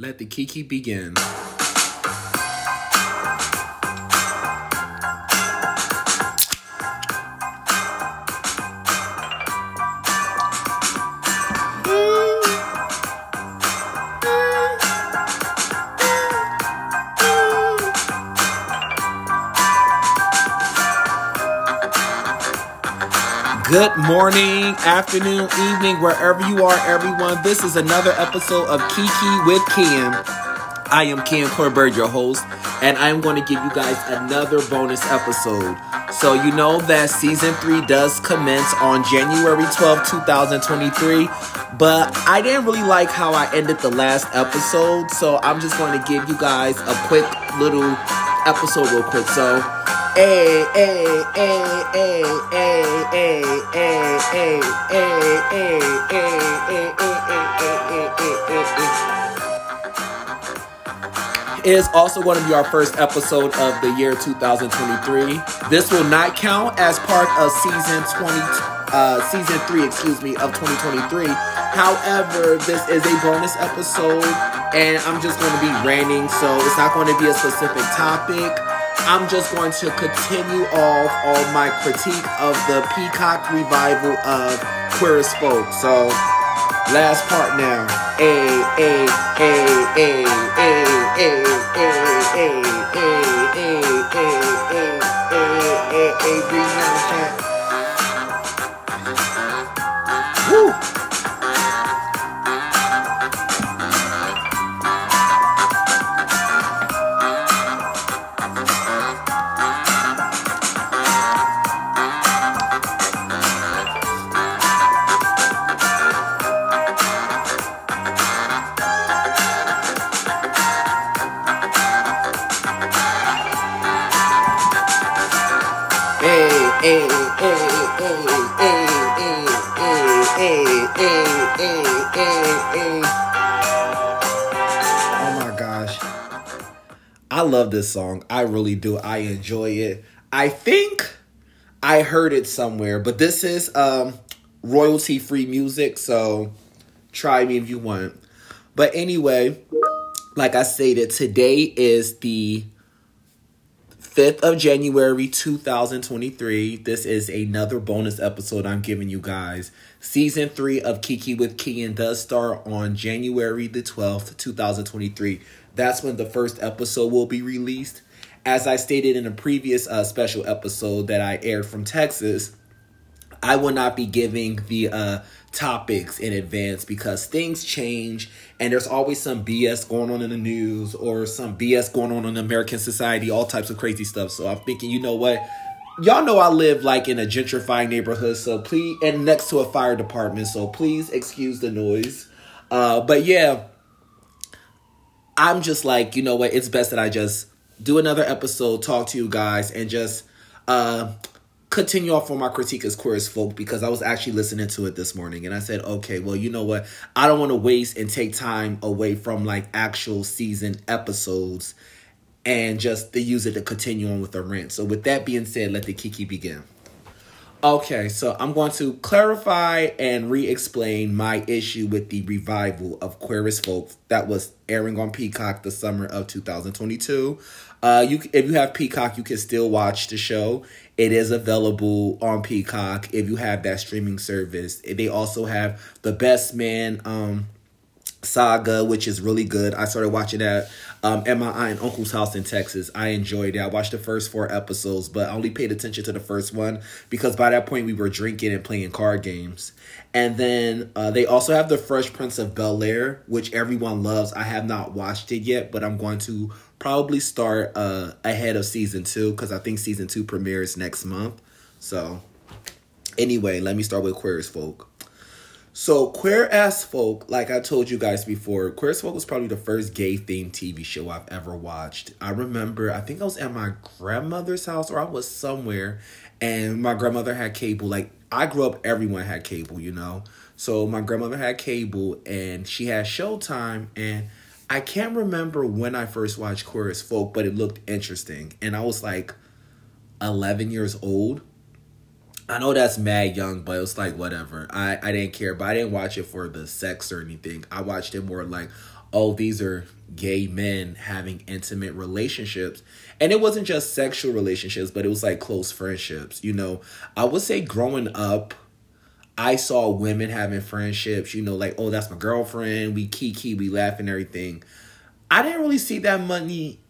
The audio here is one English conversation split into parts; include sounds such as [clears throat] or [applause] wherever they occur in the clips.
Let the Kiki begin. Good morning, afternoon, evening, wherever you are, everyone. This is another episode of Kiki with Kim. I am Kim Corbett, your host, and I'm going to give you guys another bonus episode. So, you know that season three does commence on January 12, 2023, but I didn't really like how I ended the last episode, so I'm just going to give you guys a quick little episode, real quick. So, It is also going to be our first episode of the year 2023. This will not count as part of season 20, uh, season three, excuse me, of 2023. However, this is a bonus episode, and I'm just going to be ranting, so it's not going to be a specific topic. I'm just going to continue off all my critique of the Peacock revival of Queer as Folk. So, last part now. A, A, A, A, A, A, A, A, A, A, A, A, A, A, breathe love this song. I really do. I enjoy it. I think I heard it somewhere, but this is um royalty free music, so try me if you want. But anyway, like I stated, today is the 5th of January 2023. This is another bonus episode I'm giving you guys. Season 3 of Kiki with Kian does start on January the 12th, 2023. That's when the first episode will be released. As I stated in a previous uh, special episode that I aired from Texas, I will not be giving the uh, topics in advance because things change and there's always some BS going on in the news or some BS going on in American society, all types of crazy stuff. So I'm thinking, you know what? Y'all know I live like in a gentrifying neighborhood, so please, and next to a fire department, so please excuse the noise. Uh, but yeah, I'm just like, you know what? It's best that I just do another episode, talk to you guys, and just uh, continue off on my critique as queer as folk because I was actually listening to it this morning and I said, okay, well, you know what? I don't want to waste and take time away from like actual season episodes and just to use it to continue on with the rant. So with that being said, let the Kiki begin. Okay, so I'm going to clarify and re-explain my issue with the revival of Queer as Folk that was airing on Peacock the summer of 2022. Uh, you if you have Peacock, you can still watch the show. It is available on Peacock if you have that streaming service. They also have the Best Man um saga, which is really good. I started watching that um, at my aunt and uncle's house in Texas. I enjoyed it. I watched the first four episodes, but I only paid attention to the first one because by that point we were drinking and playing card games. And then uh, they also have the Fresh Prince of Bel Air, which everyone loves. I have not watched it yet, but I'm going to probably start uh, ahead of season two because I think season two premieres next month. So, anyway, let me start with Queer as Folk. So, Queer as Folk, like I told you guys before, Queer as Folk was probably the first gay themed TV show I've ever watched. I remember, I think I was at my grandmother's house or I was somewhere, and my grandmother had cable. Like, I grew up, everyone had cable, you know? So, my grandmother had cable, and she had Showtime, and I can't remember when I first watched Queer as Folk, but it looked interesting. And I was like 11 years old. I know that's mad young, but it was like whatever. I, I didn't care, but I didn't watch it for the sex or anything. I watched it more like, oh, these are gay men having intimate relationships. And it wasn't just sexual relationships, but it was like close friendships. You know, I would say growing up, I saw women having friendships, you know, like, oh, that's my girlfriend. We kiki, we laugh and everything. I didn't really see that many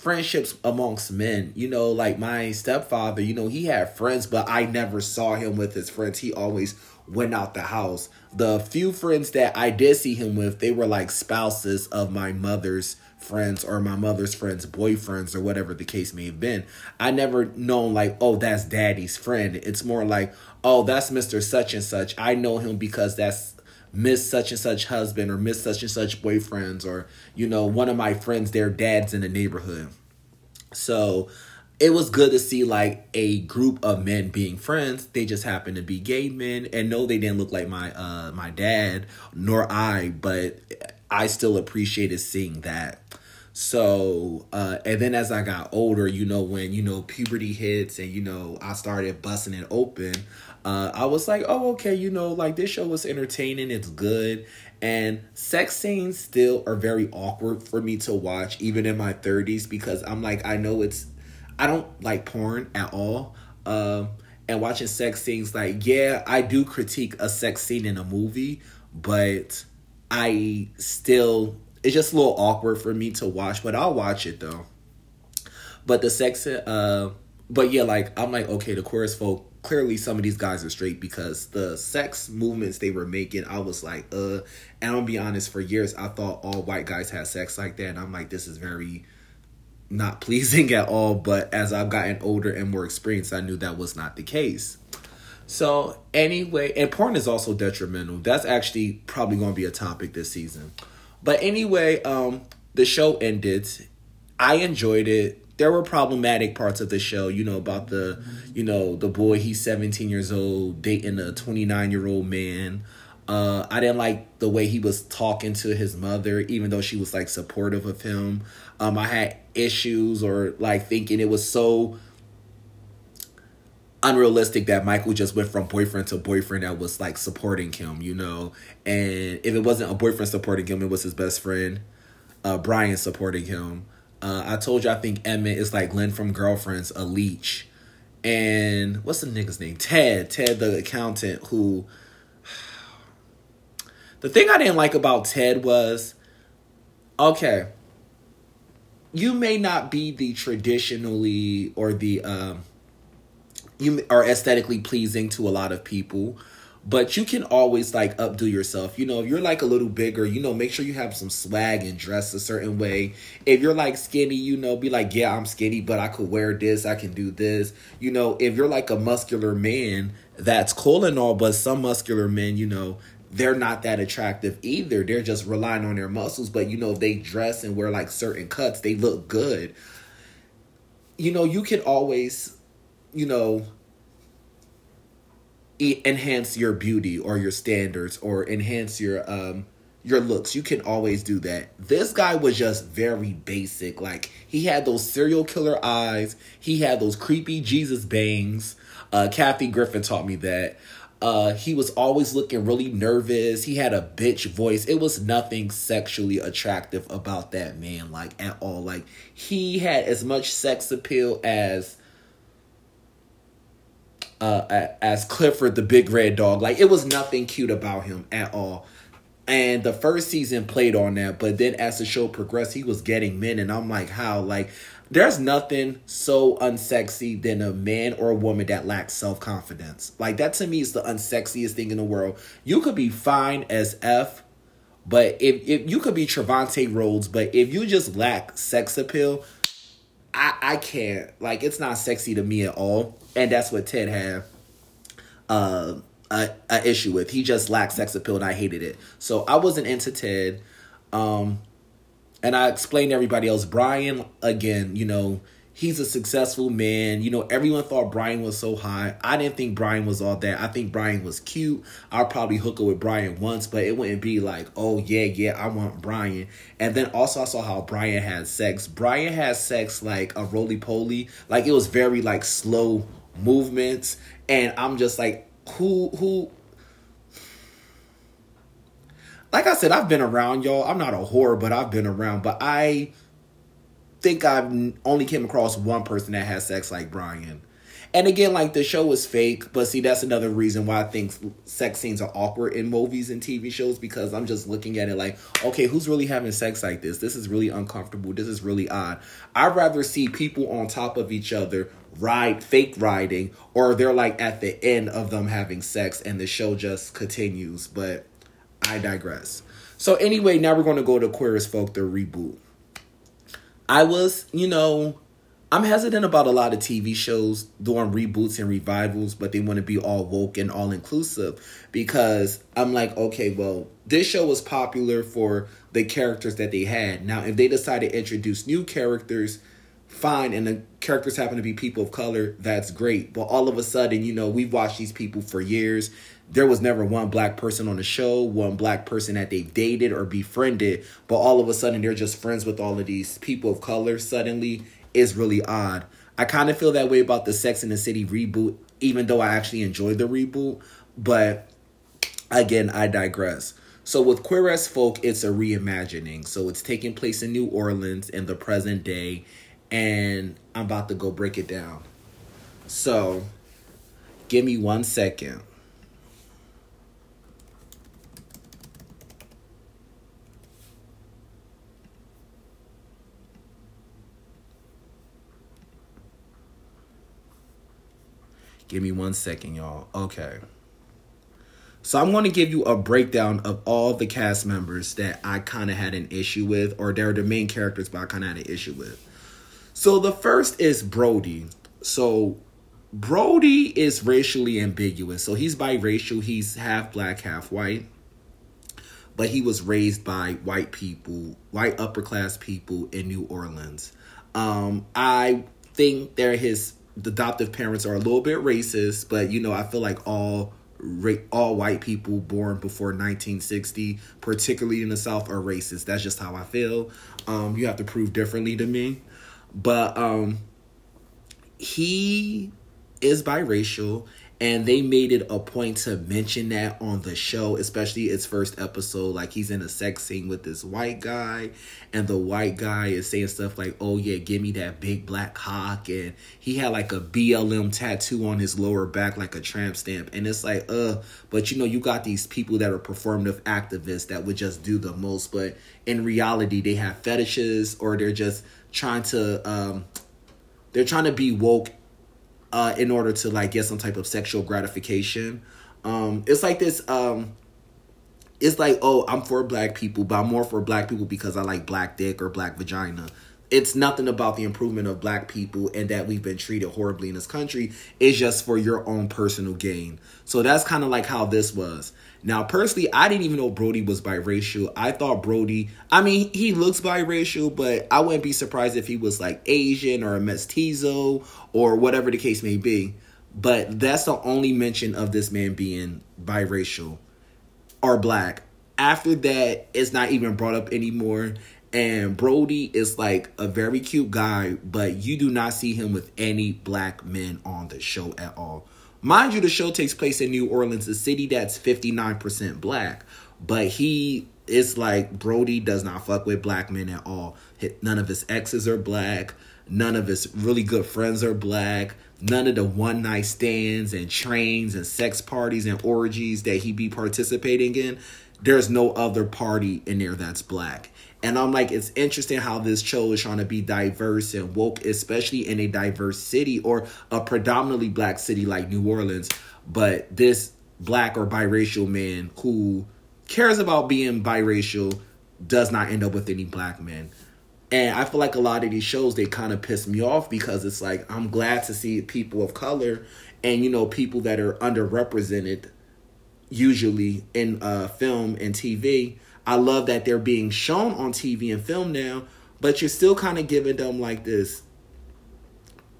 friendships amongst men. You know, like my stepfather, you know, he had friends, but I never saw him with his friends. He always went out the house. The few friends that I did see him with, they were like spouses of my mother's friends or my mother's friends' boyfriends or whatever the case may have been. I never known like, oh, that's daddy's friend. It's more like, oh, that's Mr. Such and Such. I know him because that's Miss Such and Such husband or Miss Such and Such boyfriends or, you know, one of my friends, their dads in the neighborhood. So it was good to see like a group of men being friends. They just happened to be gay men, and no, they didn't look like my uh my dad nor I, but I still appreciated seeing that. So, uh, and then as I got older, you know, when you know puberty hits and you know I started busting it open, uh, I was like, oh, okay, you know, like this show was entertaining, it's good, and sex scenes still are very awkward for me to watch, even in my 30s, because I'm like, I know it's I don't like porn at all. Um, and watching sex scenes, like, yeah, I do critique a sex scene in a movie, but I still, it's just a little awkward for me to watch, but I'll watch it though. But the sex, uh, but yeah, like, I'm like, okay, the queer folk, clearly some of these guys are straight because the sex movements they were making, I was like, uh, and I'll be honest, for years I thought all white guys had sex like that, and I'm like, this is very not [laughs] pleasing at all. But as I've gotten older and more experienced, I knew that was not the case. So anyway, and porn is also detrimental. That's actually probably going to be a topic this season. But anyway, um, the show ended. I enjoyed it. There were problematic parts of the show, you know, about the, you know, the boy, he's 17 years old, dating a 29 year old man. Uh, I didn't like the way he was talking to his mother, even though she was like supportive of him. Um, I had issues or like thinking it was so unrealistic that Michael just went from boyfriend to boyfriend that was like supporting him, you know. And if it wasn't a boyfriend supporting him, it was his best friend, uh, Brian supporting him. Uh, I told you I think Emmett is like Lynn from Girlfriends, a leech. And what's the nigga's name? Ted. Ted, the accountant who. [sighs] The thing I didn't like about Ted was okay, you may not be the traditionally or the um you are aesthetically pleasing to a lot of people but you can always like updo yourself you know if you're like a little bigger you know make sure you have some swag and dress a certain way if you're like skinny you know be like yeah i'm skinny but i could wear this i can do this you know if you're like a muscular man that's cool and all but some muscular men you know they're not that attractive either. They're just relying on their muscles, but you know, if they dress and wear like certain cuts, they look good. You know, you can always, you know, enhance your beauty or your standards or enhance your um your looks. You can always do that. This guy was just very basic. Like he had those serial killer eyes. He had those creepy Jesus bangs. Uh Kathy Griffin taught me that. Uh, he was always looking really nervous. He had a bitch voice. It was nothing sexually attractive about that man, like at all. Like he had as much sex appeal as uh as Clifford the big red dog. Like it was nothing cute about him at all. And the first season played on that, but then as the show progressed, he was getting men, and I'm like, how? Like there's nothing so unsexy than a man or a woman that lacks self confidence. Like that to me is the unsexiest thing in the world. You could be fine as F, but if, if you could be Trevante Rhodes, but if you just lack sex appeal, I I can't. Like it's not sexy to me at all. And that's what Ted had uh a, a issue with. He just lacked sex appeal and I hated it. So I wasn't into Ted. Um and I explained to everybody else, Brian, again, you know, he's a successful man. You know, everyone thought Brian was so high. I didn't think Brian was all that. I think Brian was cute. I'll probably hook up with Brian once, but it wouldn't be like, oh, yeah, yeah, I want Brian. And then also I saw how Brian had sex. Brian had sex like a roly poly. Like it was very like slow movements. And I'm just like, who, who, like I said, I've been around y'all. I'm not a whore, but I've been around. But I think I've only came across one person that has sex like Brian. And again, like the show is fake, but see, that's another reason why I think sex scenes are awkward in movies and TV shows because I'm just looking at it like, okay, who's really having sex like this? This is really uncomfortable. This is really odd. I'd rather see people on top of each other ride fake riding or they're like at the end of them having sex and the show just continues. But i digress. So anyway now we're going to go to queer as folk the reboot. I was you know i'm hesitant about a lot of tv shows doing reboots and revivals but they want to be all woke and all inclusive because i'm like okay well this show was popular for the characters that they had. Now if they decide to introduce new characters fine and characters happen to be people of color that's great. But all of a sudden you know we've watched these people for years. There was never one black person on the show one black person that they dated or befriended. But all of a sudden they're just friends with all of these people of color suddenly. Is really odd. I kind of feel that way about the sex in the city reboot even though i actually enjoyed the reboot. But again i digress. So with queer as folk it's a reimagining. So it's taking place in new orleans in the present day and I'm about to go break it down. So, give me one second. Give me one second, y'all. Okay. So I'm going to give you a breakdown of all the cast members that I kind of had an issue with, or they're the main characters, but I kind of had an issue with. So the first is Brody. So Brody is racially ambiguous. So he's biracial. He's half black, half white. But he was raised by white people, white upper class people in New Orleans. Um, I think they're his adoptive parents are a little bit racist, but you know, I feel like all all white people born before 1960, particularly in the South, are racist. That's just how I feel. Um, you have to prove differently to me. But um he is biracial and they made it a point to mention that on the show especially its first episode. Like he's in a sex scene with this white guy and the white guy is saying stuff like oh yeah give me that big black cock and he had like a blm tattoo on his lower back like a tramp stamp. And it's like uh but you know you got these people that are performative activists that would just do the most. But in reality they have fetishes or they're just trying to um they're trying to be woke uh in order to like get some type of sexual gratification. Um it's like this um it's like, oh, I'm for black people, but I'm more for black people because I like black dick or black vagina. It's nothing about the improvement of black people and that we've been treated horribly in this country. It's just for your own personal gain. So that's kind of like how this was. Now, personally, I didn't even know Brody was biracial. I thought Brody, I mean, he looks biracial, but I wouldn't be surprised if he was like Asian or a mestizo or whatever the case may be. But that's the only mention of this man being biracial or black. After that, it's not even brought up anymore. And Brody is like a very cute guy, but you do not see him with any black men on the show at all. Mind you, the show takes place in New Orleans, a city that's 59% black. But he is like, Brody does not fuck with black men at all. None of his exes are black. None of his really good friends are black. None of the one night stands and trains and sex parties and orgies that he be participating in. There's no other party in there that's black. And I'm like, it's interesting how this show is trying to be diverse and woke, especially in a diverse city or a predominantly black city like New Orleans. But this black or biracial man who cares about being biracial does not end up with any black men. And I feel like a lot of these shows they kind of piss me off because it's like I'm glad to see people of color and you know people that are underrepresented usually in uh, film and TV I love that they're being shown on TV and film now, but you're still kind of giving them like this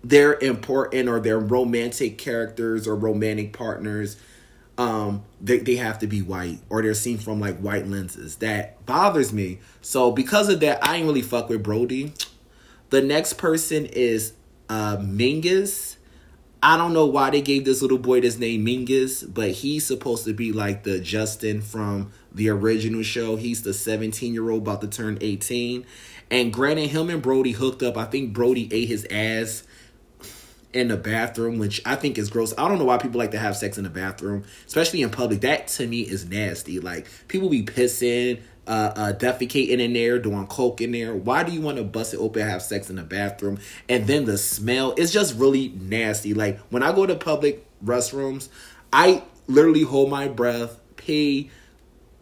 they're important or they're romantic characters or romantic partners. Um they, they have to be white or they're seen from like white lenses. That bothers me. So because of that i ain't really fuck with brody. The next person is uh mingus I don't know why they gave this little boy this name Mingus, but he's supposed to be like the Justin from the original show. He's the 17 year old about to turn 18. And granted, him and Brody hooked up. I think Brody ate his ass in the bathroom, which I think is gross. I don't know why people like to have sex in the bathroom, especially in public. That to me is nasty. Like people be pissing, uh, uh, defecating in there, doing coke in there. Why do you want to bust it open, have sex in the bathroom, and then the smell? It's just really nasty. Like when I go to public restrooms, I literally hold my breath, pee,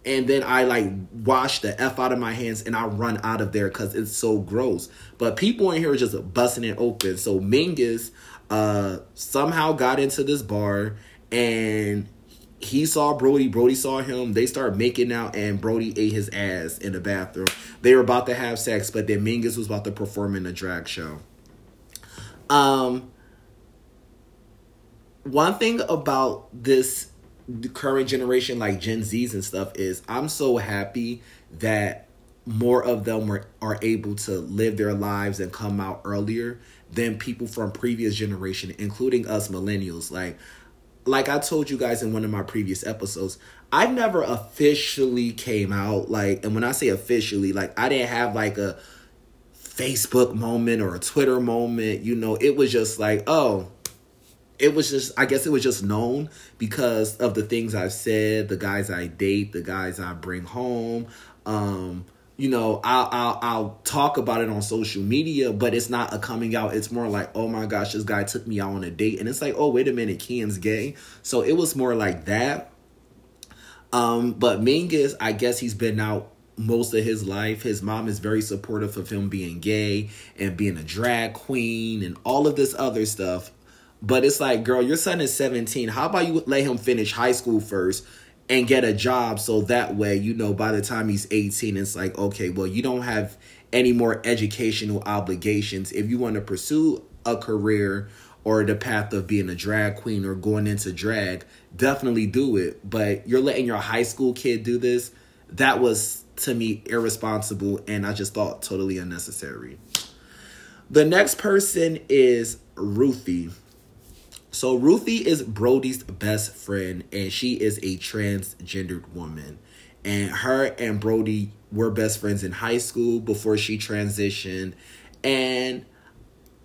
and then I like wash the f out of my hands and I run out of there because it's so gross. But people in here are just busting it open. So Mingus uh, somehow got into this bar and he saw Brody, Brody saw him. They started making out, and Brody ate his ass in the bathroom. They were about to have sex, but then Mingus was about to perform in a drag show. Um, one thing about this current generation, like Gen Zs and stuff, is I'm so happy that more of them are, are able to live their lives and come out earlier than people from previous generation, including us millennials. Like like I told you guys in one of my previous episodes, I've never officially came out like and when I say officially, like I didn't have like a Facebook moment or a Twitter moment, you know, it was just like, oh, it was just I guess it was just known because of the things I've said, the guys I date, the guys I bring home, um you know, I'll, I'll I'll talk about it on social media, but it's not a coming out. It's more like, oh my gosh, this guy took me out on a date, and it's like, oh wait a minute, Kian's gay. So it was more like that. Um, but Mingus, I guess he's been out most of his life. His mom is very supportive of him being gay and being a drag queen and all of this other stuff. But it's like, girl, your son is 17. How about you let him finish high school first? And get a job so that way you know by the time he's 18 it's like okay well you don't have any more educational obligations. If you want to pursue a career or the path of being a drag queen or going into drag definitely do it. But you're letting your high school kid do this? That was to me irresponsible and i just thought totally unnecessary. The next person is ruthie so Ruthie is Brody's best friend, and she is a transgendered woman. And her and Brody were best friends in high school before she transitioned. And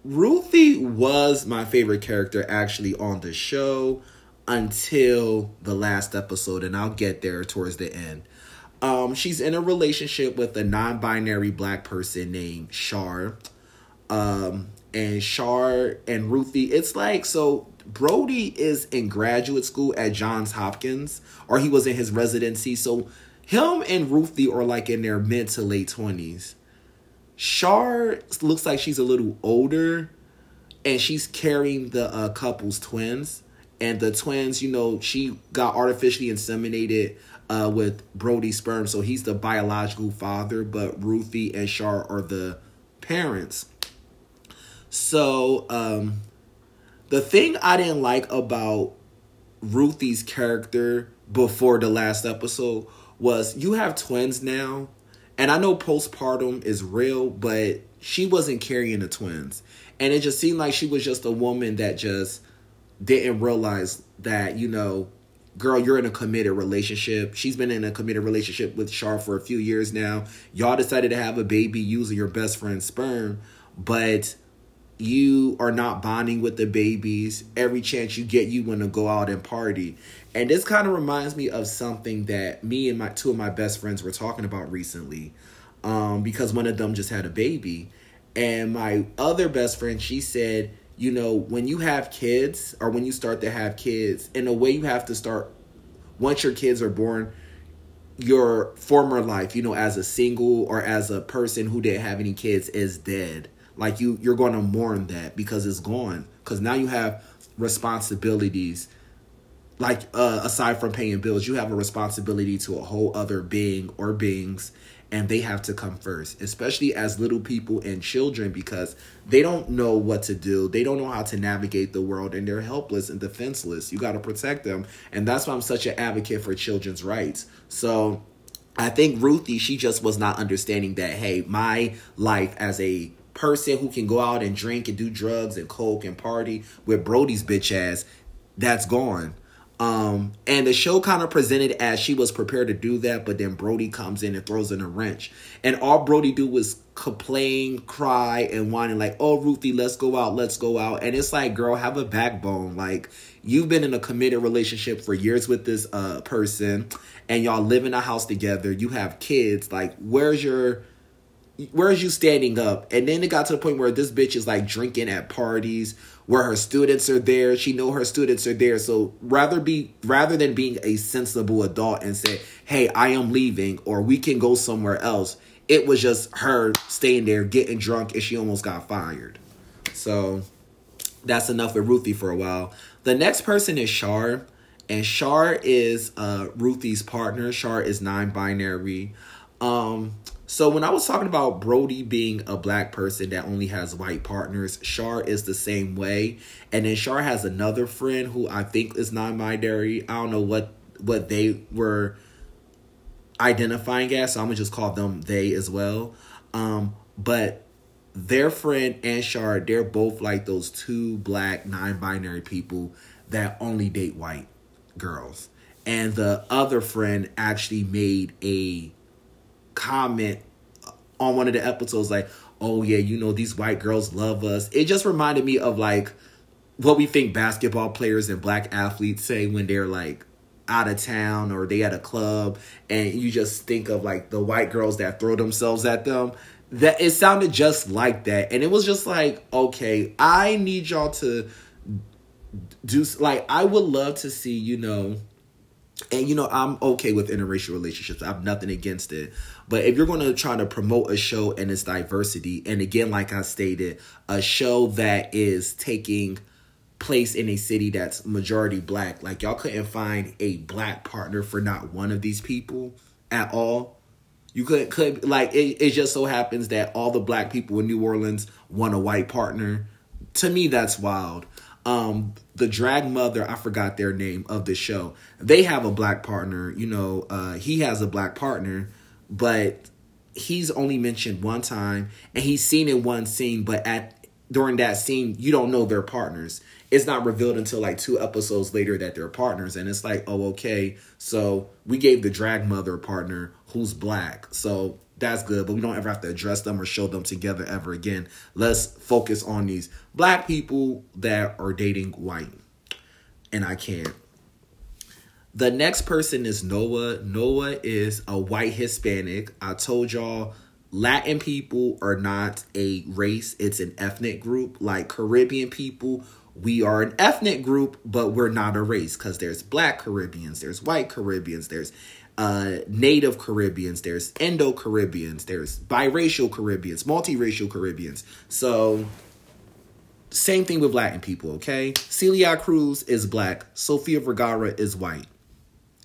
Ruthie was my favorite character actually on the show until the last episode, and I'll get there towards the end. Um, she's in a relationship with a non-binary black person named Shar. Um, and Shar and Ruthie, it's like so Brody is in graduate school at Johns Hopkins, or he was in his residency. So him and Ruthie are like in their mid to late twenties. Shar looks like she's a little older, and she's carrying the uh, couple's twins. And the twins, you know, she got artificially inseminated uh, with Brody's sperm, so he's the biological father, but Ruthie and Shar are the parents. So, um, the thing I didn't like about Ruthie's character before the last episode was you have twins now, and I know postpartum is real, but she wasn't carrying the twins. And it just seemed like she was just a woman that just didn't realize that, you know, girl, you're in a committed relationship. She's been in a committed relationship with Shar for a few years now. Y'all decided to have a baby using your best friend's sperm, but you are not bonding with the babies. Every chance you get, you want to go out and party. And this kind of reminds me of something that me and my two of my best friends were talking about recently. Um, because one of them just had a baby. And my other best friend, she said, you know, when you have kids or when you start to have kids, in a way you have to start once your kids are born, your former life, you know, as a single or as a person who didn't have any kids is dead like you you're going to mourn that because it's gone. Because now you have responsibilities. Like uh, aside from paying bills you have a responsibility to a whole other being or beings and they have to come first especially as little people and children because they don't know what to do. They don't know how to navigate the world and they're helpless and defenseless. You got to protect them and that's why i'm such an advocate for children's rights. So i think ruthie she just was not understanding that hey my life as a person who can go out and drink and do drugs and coke and party with Brody's bitch ass, that's gone. Um, and the show kind of presented as she was prepared to do that, but then Brody comes in and throws in a wrench. And all Brody do was complain, cry, and whining like, "Oh, Ruthie, let's go out, let's go out." And it's like, girl, have a backbone. Like you've been in a committed relationship for years with this uh person, and y'all live in a house together. You have kids. Like, where's your where's you standing up? And then it got to the point where this bitch is like drinking at parties where her students are there. She know her students are there. So rather be rather than being a sensible adult and say, "Hey, I am leaving," or "We can go somewhere else." It was just her staying there, getting drunk, and she almost got fired. So that's enough with Ruthie for a while. The next person is Shar, and Shar is uh, Ruthie's partner. Shar is non-binary. Um, so when I was talking about Brody being a black person that only has white partners, Shar is the same way. And then Shar has another friend who I think is non-binary. I don't know what what they were identifying as, so I'm gonna just call them they as well. Um, but their friend and Shar, they're both like those two black non-binary people that only date white girls. And the other friend actually made a comment on one of the episodes like, "Oh yeah, you know these white girls love us." It just reminded me of like what we think basketball players and black athletes say when they're like out of town or they at a club and you just think of like the white girls that throw themselves at them that it sounded just like that. And it was just like okay i need y'all to do like i would love to see you know and you know i'm okay with interracial relationships. I have nothing against it but if you're going to try to promote a show and its diversity and again like i stated a show that is taking place in a city that's majority black like y'all couldn't find a black partner for not one of these people at all. You could could like it, it just so happens that all the black people in new orleans want a white partner. To me that's wild. Um the drag mother i forgot their name of the show. They have a black partner you know uh he has a black partner but he's only mentioned one time and he's seen in one scene but at during that scene you don't know they're partners it's not revealed until like two episodes later that they're partners and it's like oh okay so we gave the drag mother a partner who's black so that's good, but we don't ever have to address them or show them together ever again. Let's focus on these black people that are dating white. And I can't. The next person is Noah. Noah is a white Hispanic. I told y'all Latin people are not a race, it's an ethnic group. Like Caribbean people, we are an ethnic group, but we're not a race because there's black Caribbeans, there's white Caribbeans, there's uh, Native Caribbeans, there's Indo Caribbeans, there's biracial Caribbeans, multiracial Caribbeans. So, same thing with Latin people, okay? Celia Cruz is black, Sofia Vergara is white.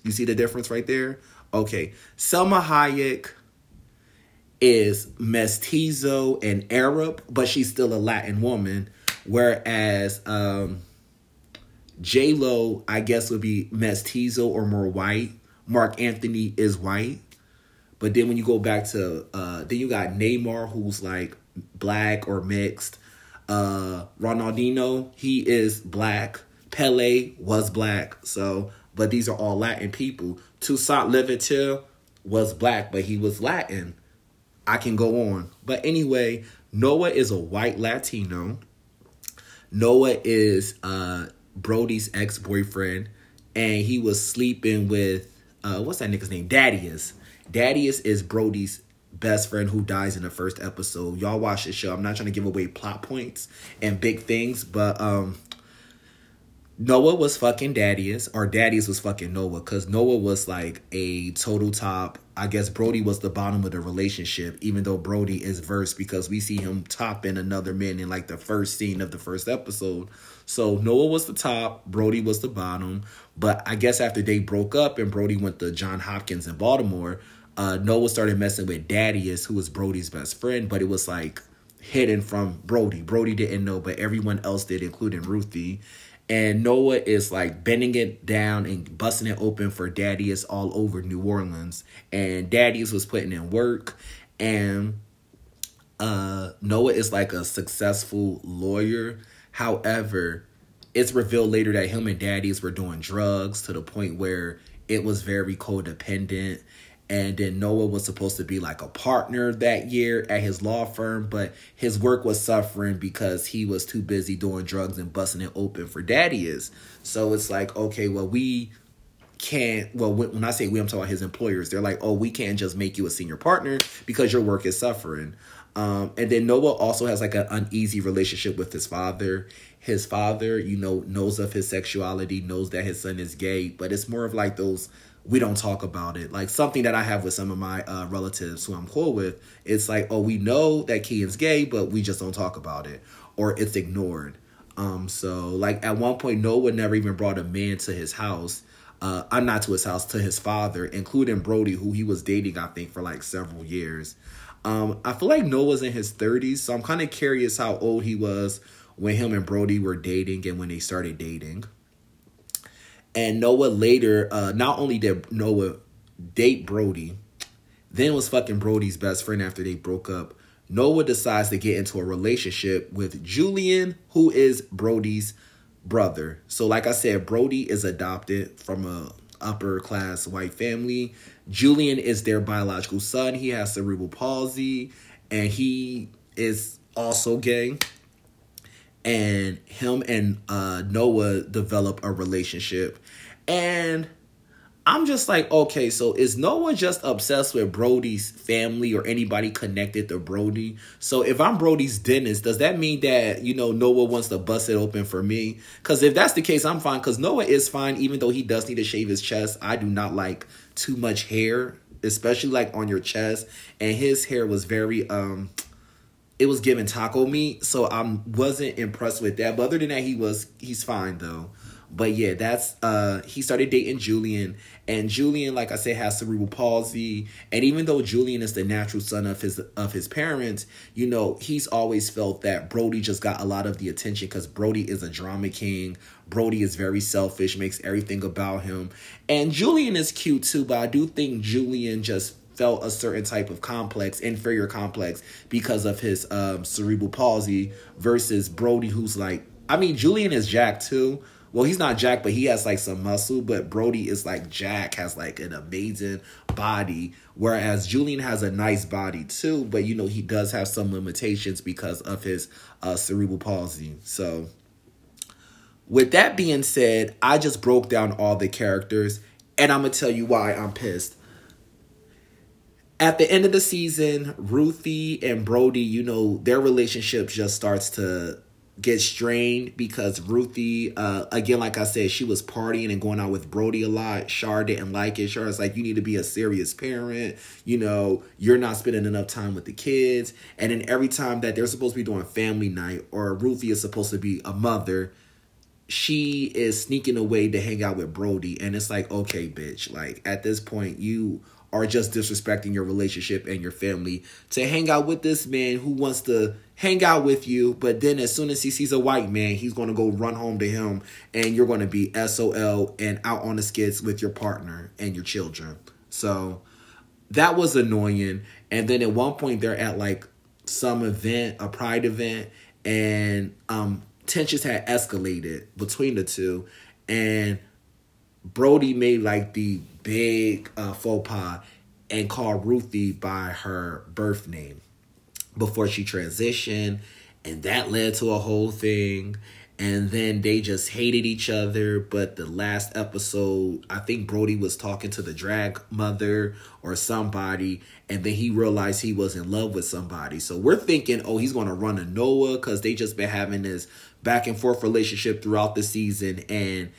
You see the difference right there? Okay. Salma Hayek is mestizo and Arab, but she's still a Latin woman. Whereas um, J Lo, I guess, would be mestizo or more white. Marc Anthony is white. But then when you go back to uh then you got Neymar who's like black or mixed. Uh Ronaldinho, he is black. Pele was black. So but these are all Latin people. Toussaint Louverture was black, but he was Latin. I can go on. But anyway, Noah is a white Latino. Noah is uh Brody's ex-boyfriend and he was sleeping with uh, what's that nigga's name? Daddius. Daddius is Brody's best friend who dies in the first episode. Y'all watch this show. I'm not trying to give away plot points and big things, but um Noah was fucking Daddius, or Daddius was fucking Noah, because Noah was like a total top. I guess Brody was the bottom of the relationship, even though Brody is verse because we see him topping another man in like the first scene of the first episode. So Noah was the top, Brody was the bottom. But I guess after they broke up and Brody went to John Hopkins in Baltimore, uh, Noah started messing with Daddius, who was Brody's best friend, but it was like hidden from Brody. Brody didn't know, but everyone else did, including Ruthie and Noah is like bending it down and busting it open for Daddius all over New Orleans. And Daddius was putting in work, and uh, Noah is like a successful lawyer. However, it's revealed later that him and Daddius were doing drugs to the point where it was very codependent and then Noah was supposed to be like a partner that year at his law firm, but his work was suffering because he was too busy doing drugs and busting it open for Daddius. So it's like, okay, well, we can't, well, when I say we, I'm talking about his employers. They're like, oh, we can't just make you a senior partner because your work is suffering. Um, and then Noah also has like an uneasy relationship with his father. His father, you know, knows of his sexuality, knows that his son is gay, but it's more of like those we don't talk about it. Like something that I have with some of my uh, relatives who I'm cool with, it's like, oh, we know that Kian's gay, but we just don't talk about it, or it's ignored. Um, so like at one point, Noah never even brought a man to his house. Uh, I'm not to his house, to his father, including Brody, who he was dating, I think, for like several years. Um, I feel like Noah's in his 30s, so I'm kind of curious how old he was when him and Brody were dating and when they started dating. And Noah later, uh, not only did Noah date Brody, then was fucking Brody's best friend after they broke up. Noah decides to get into a relationship with Julian, who is Brody's brother. So, like I said, Brody is adopted from a upper class white family. Julian is their biological son. He has cerebral palsy, and he is also gay and him and uh, Noah develop a relationship. And I'm just like, okay, so is Noah just obsessed with Brody's family or anybody connected to Brody? So if I'm Brody's dentist, does that mean that, you know, Noah wants to bust it open for me? Because if that's the case, I'm fine. Because Noah is fine, even though he does need to shave his chest. I do not like too much hair, especially like on your chest. And his hair was very, um, it was given taco meat, so I wasn't impressed with that. But other than that, he was he's fine though. But yeah, that's uh he started dating Julian, and Julian, like I said, has cerebral palsy. And even though Julian is the natural son of his of his parents, you know, he's always felt that Brody just got a lot of the attention because Brody is a drama king. Brody is very selfish, makes everything about him. And Julian is cute too, but I do think Julian just felt a certain type of complex, inferior complex, because of his um, cerebral palsy versus Brody, who's like, I mean, Julian is Jack too. Well, he's not Jack, but he has like some muscle. But Brody is like Jack, has like an amazing body, whereas Julian has a nice body too. But you know, he does have some limitations because of his uh, cerebral palsy. So, with that being said, I just broke down all the characters, and I'm gonna tell you why I'm pissed at the end of the season, Ruthie and Brody, you know, their relationship just starts to get strained because Ruthie, uh, again, like I said, she was partying and going out with Brody a lot. Shar didn't like it. Shar's like, you need to be a serious parent. You know, you're not spending enough time with the kids. And then every time that they're supposed to be doing family night or Ruthie is supposed to be a mother, she is sneaking away to hang out with Brody. And it's like, okay, bitch, like at this point, you are just disrespecting your relationship and your family to hang out with this man who wants to hang out with you, but then as soon as he sees a white man, he's to go run home to him and you're to be SOL and out on the skits with your partner and your children. So that was annoying. And then at one point they're at like some event, a pride event, and um tensions had escalated between the two and Brody made like the big uh, faux pas and called Ruthie by her birth name before she transitioned, and that led to a whole thing. And then they just hated each other. But the last episode, I think Brody was talking to the drag mother or somebody, and then he realized he was in love with somebody. So we're thinking, oh, he's going to run a Noah because they just been having this back and forth relationship throughout the season. And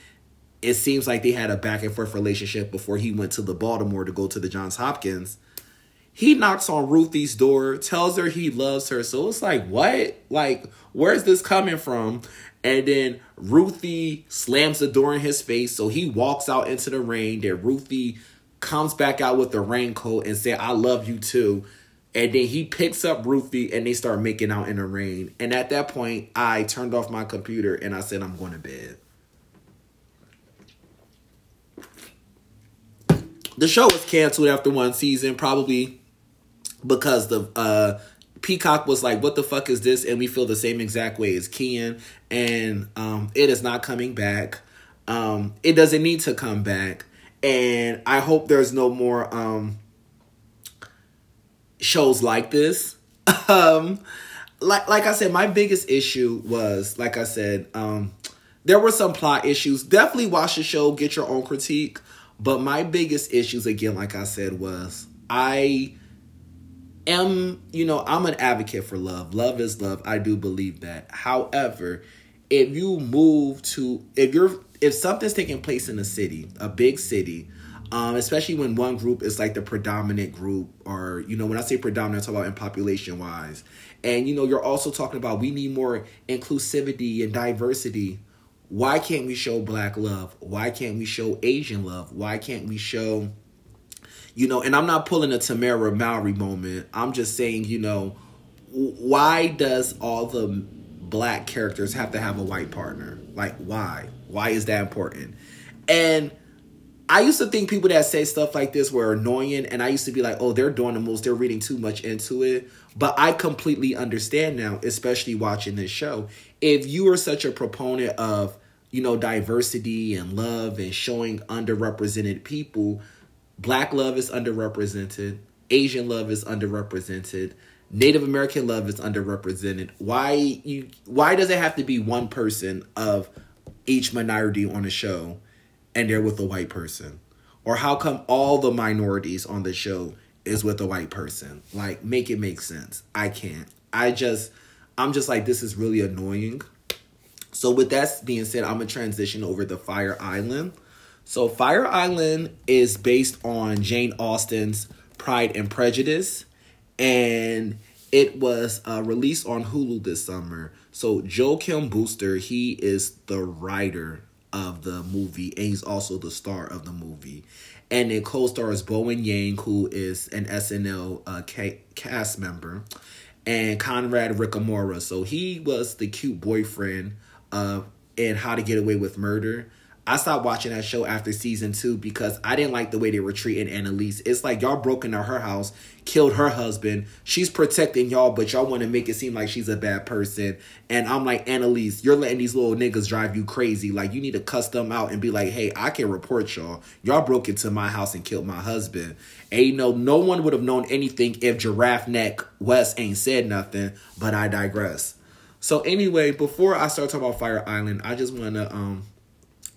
it seems like they had a back and forth relationship before he went to the Baltimore to go to the Johns Hopkins. He knocks on Ruthie's door, tells her he loves her. So it's like, what? Like, where's this coming from? And then Ruthie slams the door in his face. So he walks out into the rain. Then Ruthie comes back out with the raincoat and say, I love you too. And then he picks up Ruthie and they start making out in the rain. And at that point, I turned off my computer and I said, I'm going to bed. The show was canceled after one season, probably because the uh, Peacock was like, "What the fuck is this?" And we feel the same exact way as Kian, and um, it is not coming back. Um, it doesn't need to come back, and I hope there's no more um, shows like this. [laughs] um, like like I said, my biggest issue was like I said, um, there were some plot issues. Definitely watch the show, get your own critique. But my biggest issues, again, like I said, was I am, you know, I'm an advocate for love. Love is love. I do believe that. However, if you move to, if you're, if something's taking place in a city, a big city, um, especially when one group is like the predominant group, or you know, when I say predominant, I talk about in population wise, and you know, you're also talking about we need more inclusivity and diversity. Why can't we show black love? Why can't we show Asian love? Why can't we show you know, and I'm not pulling a Tamera Mowry moment. I'm just saying, you know, why does all the black characters have to have a white partner? Like, why? Why is that important? And I used to think people that say stuff like this were annoying, and I used to be like, oh, they're doing the most, they're reading too much into it. But I completely understand now, especially watching this show. If you are such a proponent of, you know, diversity and love and showing underrepresented people, Black love is underrepresented. Asian love is underrepresented. Native American love is underrepresented. Why you why does it have to be one person of each minority on a show and they're with a white person? Or how come all the minorities on the show is with a white person? Like make it make sense. I can't. I just I'm just like this is really annoying. So with that being said, I'm gonna transition over to Fire Island. So Fire Island is based on Jane Austen's Pride and Prejudice, and it was uh, released on Hulu this summer. So Joel Kim Booster, he is the writer of the movie, and he's also the star of the movie. And it co-stars Bowen Yang, who is an SNL uh, cast member, and Conrad Ricamora. So he was the cute boyfriend uh, in How to Get Away with Murder. I stopped watching that show after season two because I didn't like the way they were treating Annalise. It's like y'all broke into her house, killed her husband. She's protecting y'all, but y'all want to make it seem like she's a bad person. And I'm like, Annalise, you're letting these little niggas drive you crazy. Like, you need to cuss them out and be like, hey, I can report y'all. Y'all broke into my house and killed my husband. And you know, no one would have known anything if Giraffe Neck Wes ain't said nothing, but I digress. So anyway, before I start talking about Fire Island, I just want to um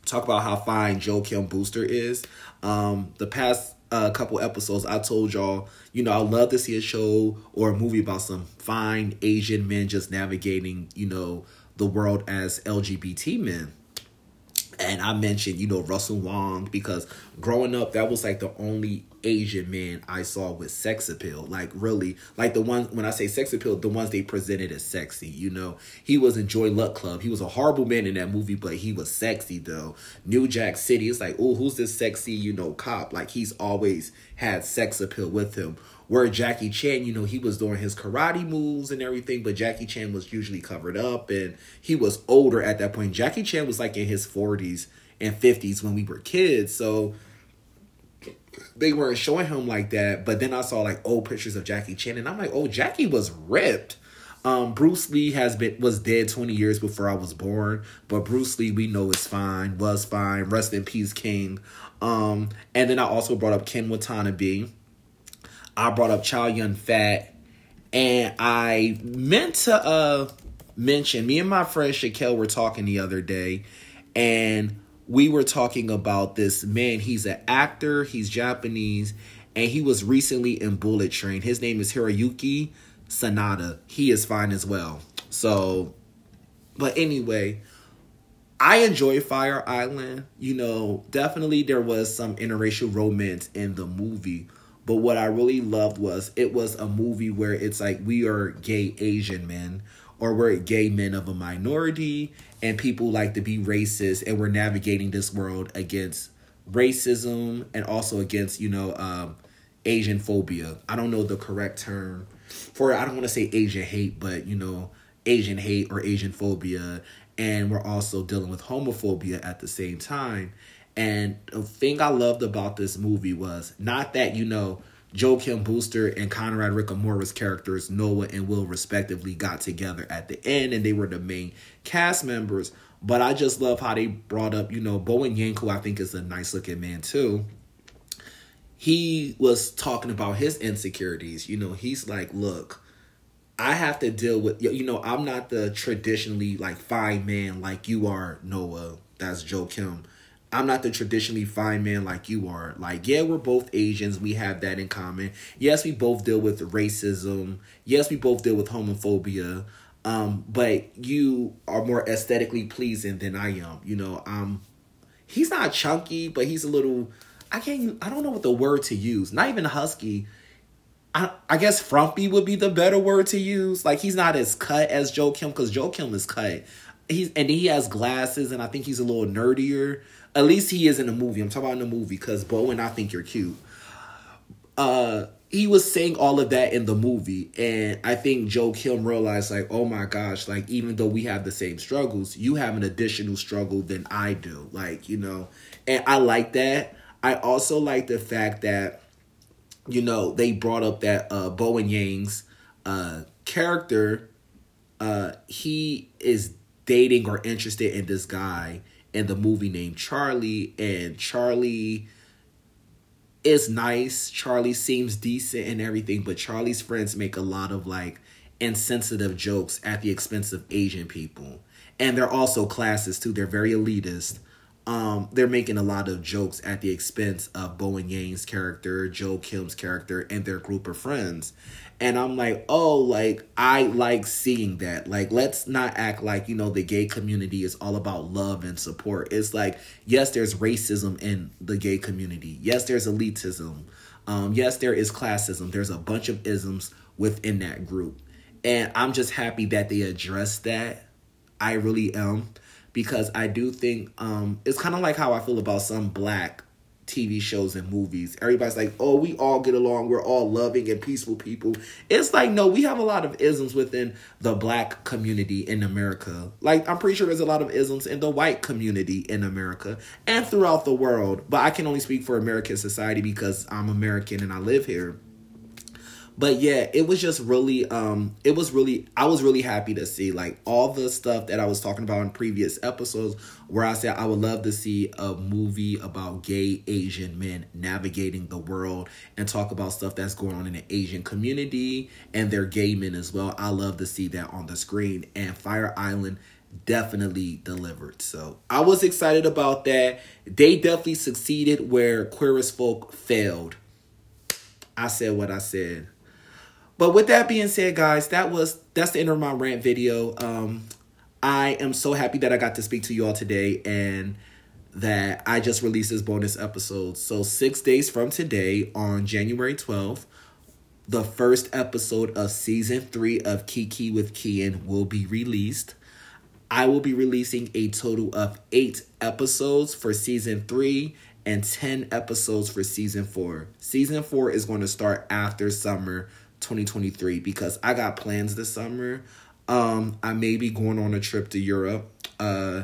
talk about how fine Joel Kim Booster is. Um, the past uh, couple episodes, I told y'all, you know, I love to see a show or a movie about some fine Asian men just navigating, you know, the world as LGBT men. And I mentioned, you know, Russell Wong because growing up, that was like the only Asian man I saw with sex appeal. Like really, like the ones when I say sex appeal, the ones they presented as sexy. You know, he was in Joy Luck Club. He was a horrible man in that movie, but he was sexy though. New Jack City. It's like, oh, who's this sexy, you know, cop? Like he's always had sex appeal with him. Where Jackie Chan, you know, he was doing his karate moves and everything, but Jackie Chan was usually covered up and he was older at that point. Jackie Chan was like in his 40s and 50s when we were kids. So they weren't showing him like that. But then I saw like old pictures of Jackie Chan, and I'm like, oh, Jackie was ripped. Um, Bruce Lee has been was dead 20 years before I was born, but Bruce Lee we know is fine, was fine. Rest in peace, King. Um, and then I also brought up Ken Watanabe. I brought up Chow Yun Fat, and I meant to uh mention me and my friend Shaquille were talking the other day, and we were talking about this man. He's an actor, he's Japanese, and he was recently in Bullet Train. His name is Hiroyuki Sanada. He is fine as well. So, but anyway, I enjoy Fire Island. You know, definitely there was some interracial romance in the movie. But what I really loved was it was a movie where it's like we are gay Asian men or we're gay men of a minority and people like to be racist and we're navigating this world against racism and also against you know um, asian phobia. I don't know the correct term for i don't want to say asian hate but you know asian hate or asian phobia. And we're also dealing with homophobia at the same time. And the thing i loved about this movie was not that you know Joel Kim Booster and Conrad Ricamora's characters, Noah and Will, respectively, got together at the end and they were the main cast members. But I just love how they brought up, you know, Bowen Yang, who I think is a nice looking man too. He was talking about his insecurities. You know, he's like, look, I have to deal with, you know, I'm not the traditionally like fine man like you are, Noah. That's Joel Kim. I'm not the traditionally fine man like you are. Like, yeah, we're both Asians. We have that in common. Yes, we both deal with racism. Yes, we both deal with homophobia. Um, but you are more aesthetically pleasing than I am. You know, um, he's not chunky, but he's a little. I can't. I don't know what the word to use. Not even husky. I, I guess frumpy would be the better word to use. Like he's not as cut as Joe Kim because Joe Kim is cut. He's and he has glasses, and I think he's a little nerdier. At least he is in the movie. I'm talking about in the movie because Bowen, I think you're cute. Uh, he was saying all of that in the movie, and I think Joe Kim realized, like, oh my gosh, like even though we have the same struggles, you have an additional struggle than I do. Like, you know, and I like that. I also like the fact that, you know, they brought up that uh Bowen Yang's uh character, uh, he is dating or interested in this guy in the movie named Charlie, and Charlie is nice. Charlie seems decent and everything, but Charlie's friends make a lot of like insensitive jokes at the expense of Asian people. And they're also classes too. They're very elitist um, they're making a lot of jokes at the expense of Bowen Yang's character, Joe Kim's character, and their group of friends. And I'm like, oh, like, I like seeing that. Like, let's not act like, you know, the gay community is all about love and support. It's like, yes, there's racism in the gay community. Yes, there's elitism. Um, yes, there is classism. There's a bunch of isms within that group. And I'm just happy that they address that. I really am because I do think um, it's kind of like how I feel about some black TV shows and movies. Everybody's like, oh, we all get along. We're all loving and peaceful people. It's like, no, we have a lot of isms within the black community in America. Like, I'm pretty sure there's a lot of isms in the white community in America and throughout the world. But I can only speak for American society because I'm American and I live here but yeah it was just really um it was really i was really happy to see like all the stuff that i was talking about in previous episodes where i said i would love to see a movie about gay asian men navigating the world and talk about stuff that's going on in the asian community and their gay men as well. I love to see that on the screen and fire island definitely delivered. So i was excited about that. They definitely succeeded where queer as folk failed. I said what I said. But with that being said, guys, that was that's the end of my rant video. Um, I am so happy that I got to speak to you all today and that I just released this bonus episode. So six days from today, on January 12th, the first episode of season three of Kiki with Kian will be released. I will be releasing a total of eight episodes for season three and 10 episodes for season four. Season four is going to start after summer 2023 because I got plans this summer. Um, I may be going on a trip to Europe. Uh,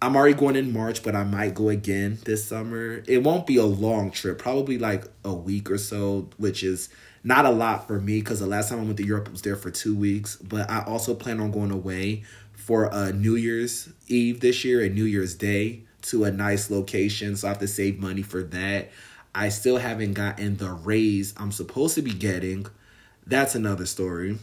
I'm already going in March, but I might go again this summer. It won't be a long trip, probably like a week or so, which is not a lot for me because the last time I went to Europe I was there for two weeks. But I also plan on going away for uh, New Year's Eve this year and New Year's Day to a nice location. So I have to save money for that. I still haven't gotten the raise I'm supposed to be getting that's another story.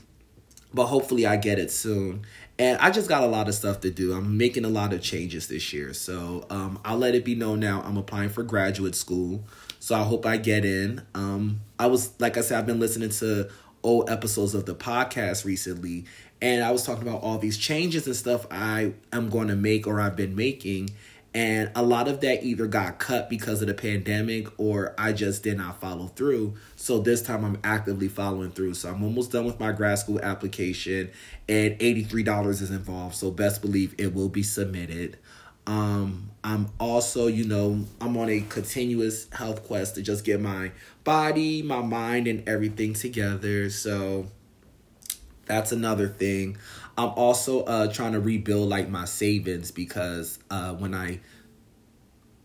But hopefully I get it soon. And I just got a lot of stuff to do. I'm making a lot of changes this year. So um, I'll let it be known now. I'm applying for graduate school. So I hope I get in. Um, I was, like I said, I've been listening to old episodes of the podcast recently. And I was talking about all these changes and stuff I am going to make or I've been making. And a lot of that either got cut because of the pandemic or I just did not follow through. So this time I'm actively following through. So I'm almost done with my grad school application and $83 is involved. So best believe it will be submitted. Um, I'm also, you know, I'm on a continuous health quest to just get my body, my mind, and everything together. So that's another thing. I'm also uh trying to rebuild like my savings because uh when I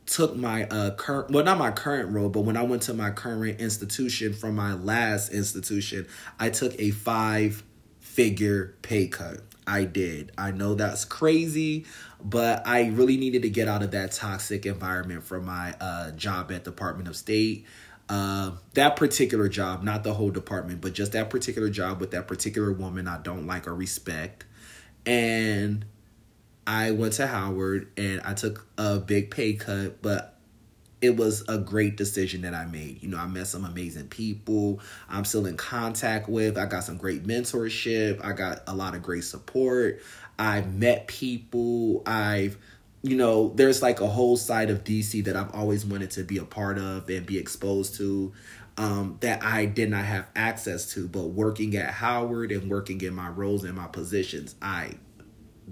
took my uh current well not my current role but when i went to my current institution from my last institution i took a five figure pay cut. I did. I know that's crazy but i really needed to get out of that toxic environment from my uh job at department of state uh, that particular job, not the whole department, but just that particular job with that particular woman I don't like or respect. And I went to Howard and I took a big pay cut, but it was a great decision that I made. You know, I met some amazing people I'm still in contact with. I got some great mentorship. I got a lot of great support. I've met people. I've, you know, there's like a whole side of DC that I've always wanted to be a part of and be exposed to um, that I did not have access to. But working at Howard and working in my roles and my positions, I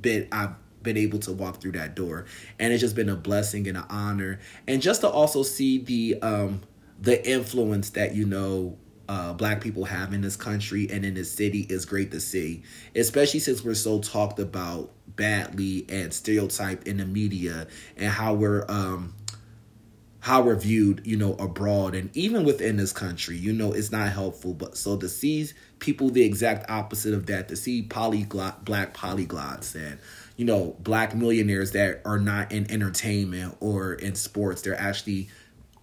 been I've been able to walk through that door. And it's just been a blessing and an honor. And just to also see the um the influence that you know uh, black people have in this country and in this city is great to see, especially since we're so talked about badly and stereotyped in the media and how we're um, how we're viewed, you know, abroad and even within this country. You know, it's not helpful. But so to see people the exact opposite of that, to see polyglot, black polyglots and you know, black millionaires that are not in entertainment or in sports. They're actually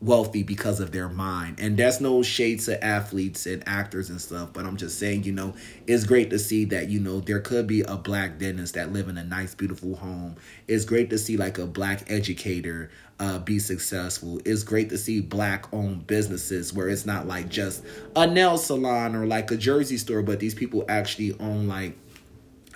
wealthy because of their mind. And that's no shade to athletes and actors and stuff, but I'm just saying, you know, it's great to see that, you know, there could be a black dentist that live in a nice, beautiful home. It's great to see like a black educator uh, be successful. It's great to see black owned businesses where it's not like just a nail salon or like a jersey store, but these people actually own like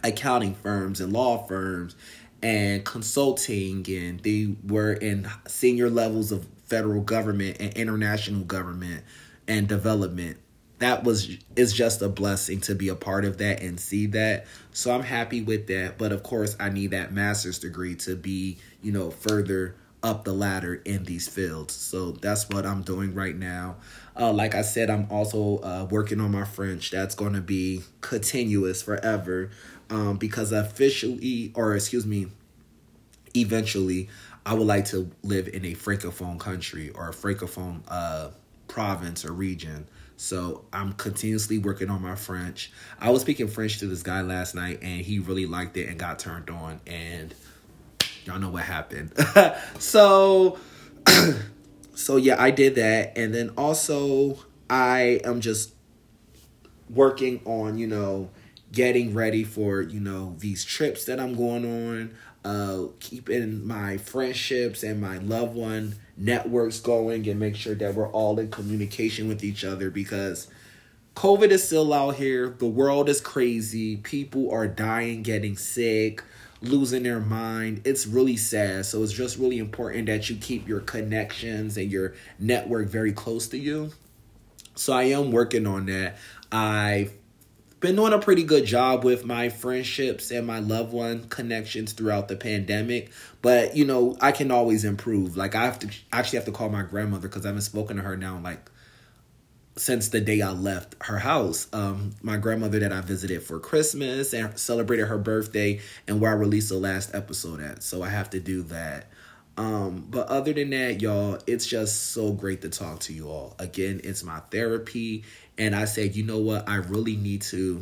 accounting firms and law firms and consulting and they were in senior levels of federal government and international government and development that was is just a blessing to be a part of that and see that. So i'm happy with that. But of course i need that master's degree to be you know further up the ladder in these fields. So that's what i'm doing right now. Uh, like i said i'm also uh, working on my french. That's going to be continuous forever. Um, because officially, or excuse me, eventually, I would like to live in a francophone country or a francophone uh, province or region. So I'm continuously working on my French. I was speaking French to this guy last night, and he really liked it and got turned on. And y'all know what happened. [laughs] so, [clears throat] so yeah, I did that, and then also I am just working on you know getting ready for you know these trips that I'm going on, uh, keeping my friendships and my loved one networks going, and make sure that we're all in communication with each other because COVID is still out here. The world is crazy. People are dying, getting sick, losing their mind. It's really sad. So it's just really important that you keep your connections and your network very close to you. So I am working on that. I been doing a pretty good job with my friendships and my loved one connections throughout the pandemic. But you know, I can always improve. Like I have to actually have to call my grandmother because I haven't spoken to her now like since the day I left her house. Um, my grandmother that I visited for Christmas and celebrated her birthday, and where I released the last episode at. So I have to do that. Um, but other than that, y'all, it's just so great to talk to you all. Again, it's my therapy. And I said, you know what? I really need to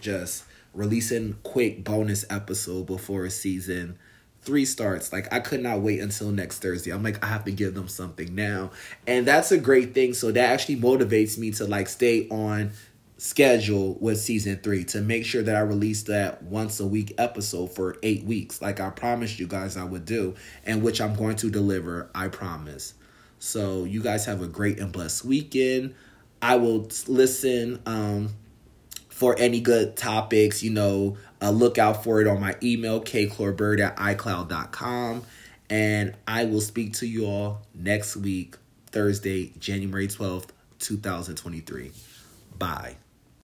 just release a quick bonus episode before season three starts. Like I could not wait until next Thursday. I'm like, I have to give them something now. And that's a great thing. So that actually motivates me to like stay on schedule with season three to make sure that I release that once a week episode for eight weeks, like I promised you guys I would do, and which I'm going to deliver, I promise. So you guys have a great and blessed weekend. I will listen um, for any good topics, you know, uh, look out for it on my email, kclorbird at icloud.com. And I will speak to you all next week, Thursday, January 12th, 2023. Bye.